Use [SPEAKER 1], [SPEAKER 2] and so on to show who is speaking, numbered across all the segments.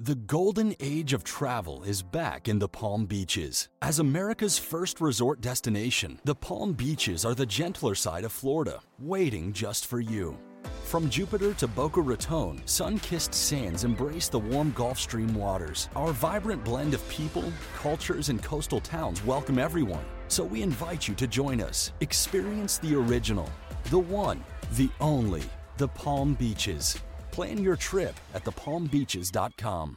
[SPEAKER 1] The golden age of travel is back in the Palm Beaches. As America's first resort destination, the Palm Beaches are the gentler side of Florida, waiting just for you. From Jupiter to Boca Raton, sun kissed sands embrace the warm Gulf Stream waters. Our vibrant blend of people, cultures, and coastal towns welcome everyone. So we invite you to join us. Experience the original, the one, the only, the Palm Beaches. Plan your trip at thepalmbeaches.com.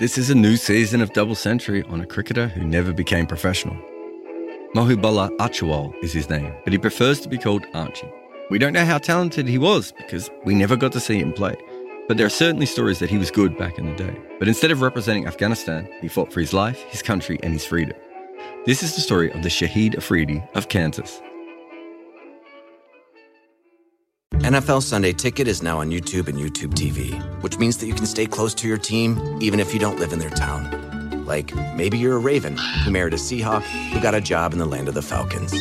[SPEAKER 2] This is a new season of Double Century on a cricketer who never became professional. Mohebullah Archiwal is his name, but he prefers to be called Archie. We don't know how talented he was because we never got to see him play. But there are certainly stories that he was good back in the day. But instead of representing Afghanistan, he fought for his life, his country, and his freedom. This is the story of the Shahid Afridi of Kansas.
[SPEAKER 3] NFL Sunday Ticket is now on YouTube and YouTube TV, which means that you can stay close to your team even if you don't live in their town. Like maybe you're a Raven who married a Seahawk who got a job in the land of the Falcons.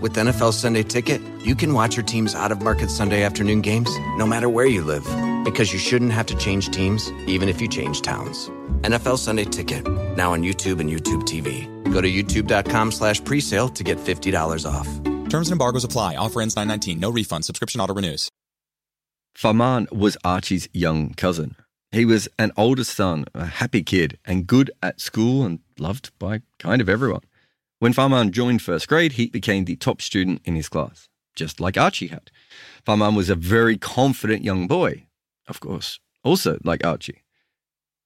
[SPEAKER 3] With NFL Sunday Ticket, you can watch your team's out of market Sunday afternoon games no matter where you live because you shouldn't have to change teams even if you change towns. NFL Sunday Ticket, now on YouTube and YouTube TV. Go to youtube.com slash presale to get $50 off.
[SPEAKER 4] Terms and embargoes apply. Offer ends 919. No refund. Subscription auto renews.
[SPEAKER 2] Farman was Archie's young cousin. He was an older son, a happy kid, and good at school and loved by kind of everyone. When Farman joined first grade, he became the top student in his class, just like Archie had. Farman was a very confident young boy, of course, also like Archie.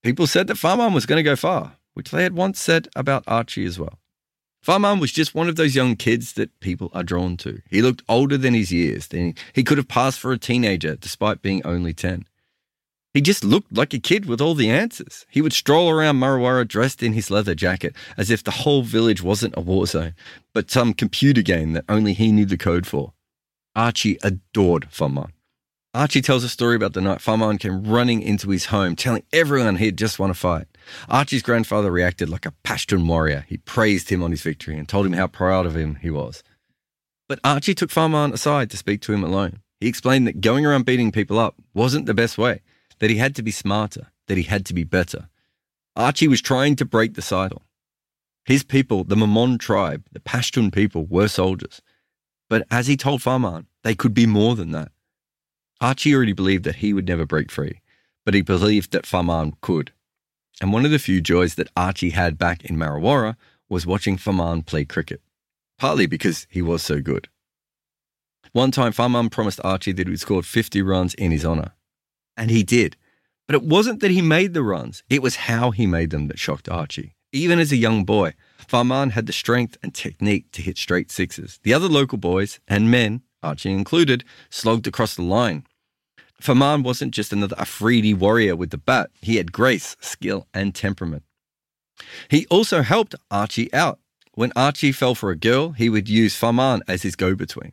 [SPEAKER 2] People said that Farman was going to go far, which they had once said about Archie as well. Farman was just one of those young kids that people are drawn to. He looked older than his years. He could have passed for a teenager despite being only 10. He just looked like a kid with all the answers. He would stroll around Marwara dressed in his leather jacket as if the whole village wasn't a war zone, but some computer game that only he knew the code for. Archie adored Farman. Archie tells a story about the night Farman came running into his home, telling everyone he'd just won a fight. Archie's grandfather reacted like a Pashtun warrior. He praised him on his victory and told him how proud of him he was. But Archie took Farman aside to speak to him alone. He explained that going around beating people up wasn't the best way, that he had to be smarter, that he had to be better. Archie was trying to break the cycle. His people, the Memon tribe, the Pashtun people, were soldiers. But as he told Farman, they could be more than that. Archie already believed that he would never break free, but he believed that Farman could. And one of the few joys that Archie had back in Marwara was watching Farman play cricket, partly because he was so good. One time, Farman promised Archie that he would score 50 runs in his honour. And he did. But it wasn't that he made the runs, it was how he made them that shocked Archie. Even as a young boy, Farman had the strength and technique to hit straight sixes. The other local boys and men, Archie included, slogged across the line. Farman wasn't just another Afridi warrior with the bat, he had grace, skill, and temperament. He also helped Archie out. When Archie fell for a girl, he would use Farman as his go between,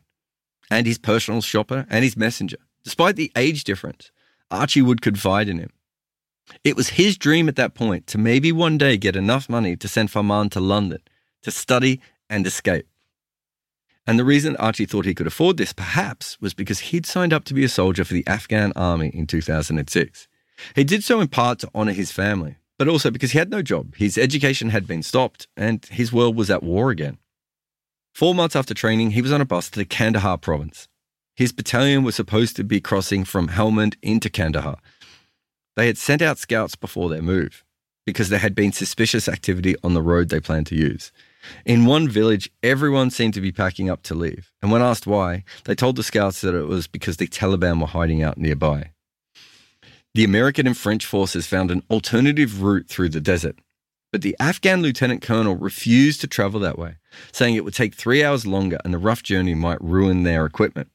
[SPEAKER 2] and his personal shopper and his messenger. Despite the age difference, Archie would confide in him. It was his dream at that point to maybe one day get enough money to send Farman to London to study and escape. And the reason Archie thought he could afford this, perhaps, was because he'd signed up to be a soldier for the Afghan army in 2006. He did so in part to honour his family, but also because he had no job. His education had been stopped, and his world was at war again. Four months after training, he was on a bus to the Kandahar province. His battalion was supposed to be crossing from Helmand into Kandahar. They had sent out scouts before their move because there had been suspicious activity on the road they planned to use. In one village, everyone seemed to be packing up to leave. And when asked why, they told the scouts that it was because the Taliban were hiding out nearby. The American and French forces found an alternative route through the desert. But the Afghan lieutenant colonel refused to travel that way, saying it would take three hours longer and the rough journey might ruin their equipment.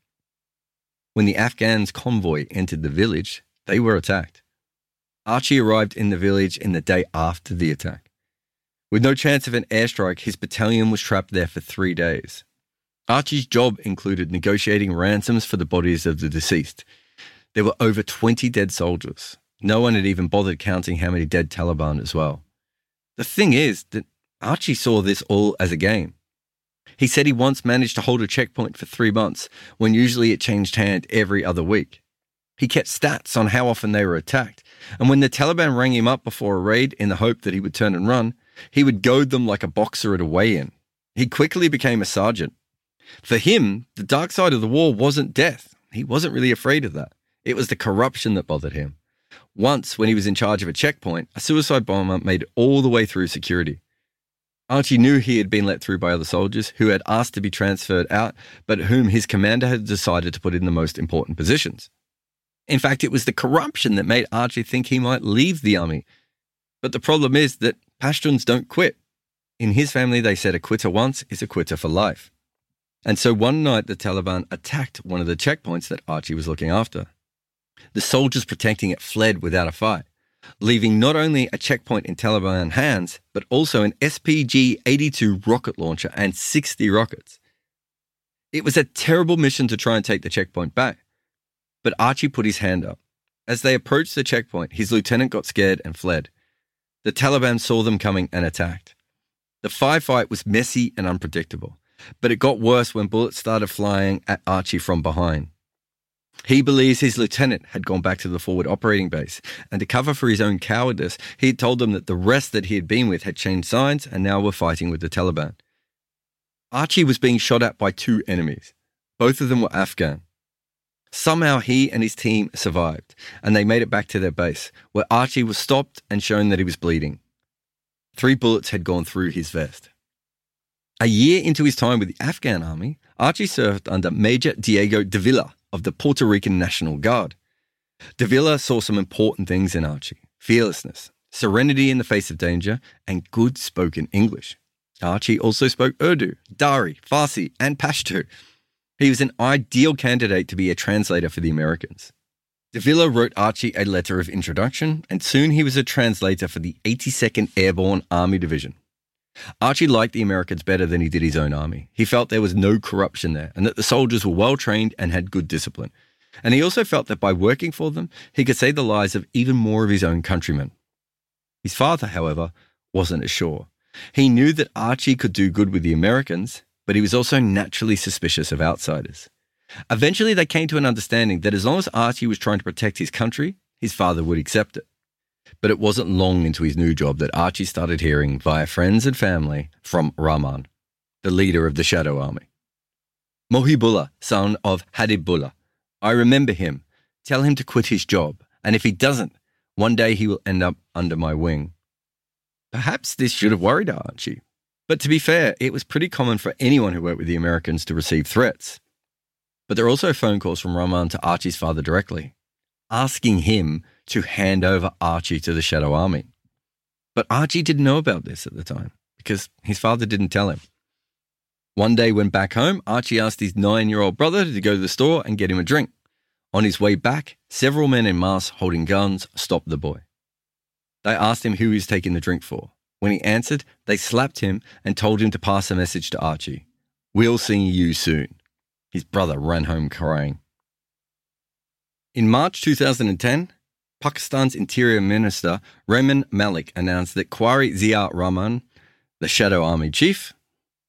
[SPEAKER 2] When the Afghans' convoy entered the village, they were attacked. Archie arrived in the village in the day after the attack. With no chance of an airstrike, his battalion was trapped there for three days. Archie's job included negotiating ransoms for the bodies of the deceased. There were over 20 dead soldiers. No one had even bothered counting how many dead Taliban as well. The thing is that Archie saw this all as a game. He said he once managed to hold a checkpoint for three months, when usually it changed hand every other week. He kept stats on how often they were attacked, and when the Taliban rang him up before a raid in the hope that he would turn and run, he would goad them like a boxer at a weigh in. He quickly became a sergeant. For him, the dark side of the war wasn't death. He wasn't really afraid of that. It was the corruption that bothered him. Once, when he was in charge of a checkpoint, a suicide bomber made it all the way through security. Archie knew he had been let through by other soldiers who had asked to be transferred out, but whom his commander had decided to put in the most important positions. In fact, it was the corruption that made Archie think he might leave the army. But the problem is that Pashtuns don't quit. In his family, they said a quitter once is a quitter for life. And so one night, the Taliban attacked one of the checkpoints that Archie was looking after. The soldiers protecting it fled without a fight, leaving not only a checkpoint in Taliban hands, but also an SPG 82 rocket launcher and 60 rockets. It was a terrible mission to try and take the checkpoint back. But Archie put his hand up. As they approached the checkpoint, his lieutenant got scared and fled. The Taliban saw them coming and attacked. The firefight was messy and unpredictable, but it got worse when bullets started flying at Archie from behind. He believes his lieutenant had gone back to the forward operating base, and to cover for his own cowardice, he had told them that the rest that he had been with had changed signs and now were fighting with the Taliban. Archie was being shot at by two enemies. Both of them were Afghan. Somehow he and his team survived, and they made it back to their base, where Archie was stopped and shown that he was bleeding. Three bullets had gone through his vest. A year into his time with the Afghan army, Archie served under Major Diego Davila of the Puerto Rican National Guard. Davila saw some important things in Archie fearlessness, serenity in the face of danger, and good spoken English. Archie also spoke Urdu, Dari, Farsi, and Pashto, he was an ideal candidate to be a translator for the Americans. Davila wrote Archie a letter of introduction, and soon he was a translator for the 82nd Airborne Army Division. Archie liked the Americans better than he did his own army. He felt there was no corruption there and that the soldiers were well trained and had good discipline. And he also felt that by working for them, he could save the lives of even more of his own countrymen. His father, however, wasn't as sure. He knew that Archie could do good with the Americans, but he was also naturally suspicious of outsiders. Eventually, they came to an understanding that as long as Archie was trying to protect his country, his father would accept it. But it wasn't long into his new job that Archie started hearing, via friends and family, from Rahman, the leader of the Shadow Army. Mohibullah, son of Habibullah. I remember him. Tell him to quit his job, and if he doesn't, one day he will end up under my wing. Perhaps this should have worried Archie, but to be fair, it was pretty common for anyone who worked with the Americans to receive threats. But there are also phone calls from Rahman to Archie's father directly, asking him to hand over Archie to the Shadow Army. But Archie didn't know about this at the time because his father didn't tell him. One day, when back home, Archie asked his nine year old brother to go to the store and get him a drink. On his way back, several men in masks holding guns stopped the boy. They asked him who he was taking the drink for. When he answered, they slapped him and told him to pass a message to Archie. We'll see you soon. His brother ran home crying. In March 2010, Pakistan's Interior Minister Rehman Malik announced that Qari Zia Rahman, the Shadow Army chief,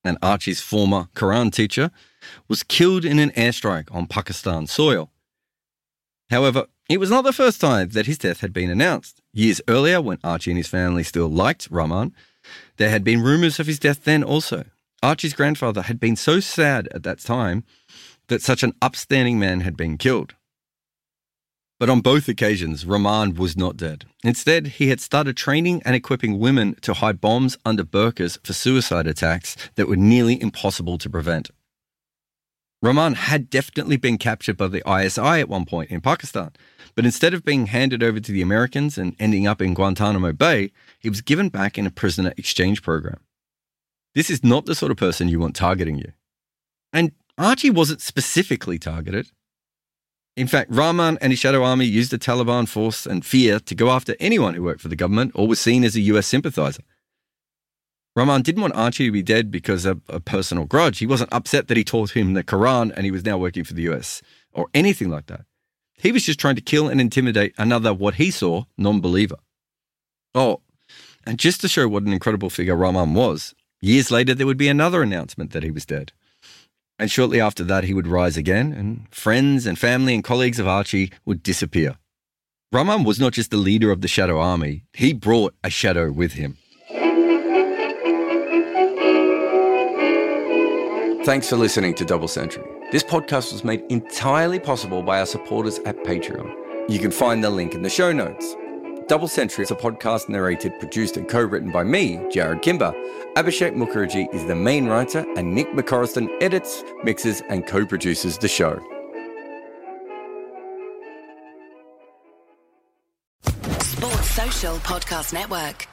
[SPEAKER 2] and Archie's former Quran teacher, was killed in an airstrike on Pakistan soil. However, it was not the first time that his death had been announced. Years earlier, when Archie and his family still liked Rahman, there had been rumours of his death then also. Archie's grandfather had been so sad at that time that such an upstanding man had been killed. But on both occasions, Rahman was not dead. Instead, he had started training and equipping women to hide bombs under burqas for suicide attacks that were nearly impossible to prevent. Rahman had definitely been captured by the ISI at one point in Pakistan, but instead of being handed over to the Americans and ending up in Guantanamo Bay, he was given back in a prisoner exchange program. This is not the sort of person you want targeting you. And Archie wasn't specifically targeted. In fact, Rahman and his shadow army used the Taliban force and fear to go after anyone who worked for the government or was seen as a US sympathizer. Rahman didn't want Archie to be dead because of a personal grudge. He wasn't upset that he taught him the Quran and he was now working for the US or anything like that. He was just trying to kill and intimidate another, what he saw, non believer. Oh, and just to show what an incredible figure Rahman was, Years later, there would be another announcement that he was dead. And shortly after that, he would rise again, and friends and family and colleagues of Archie would disappear. Rahman was not just the leader of the Shadow Army, he brought a shadow with him. Thanks for listening to Double Century. This podcast was made entirely possible by our supporters at Patreon. You can find the link in the show notes. Double Century is a podcast narrated, produced, and co written by me, Jarrod Kimber. Abhishek Mukherjee is the main writer, and Nick McCorriston edits, mixes, and co produces the show.
[SPEAKER 5] Sports Social Podcast Network.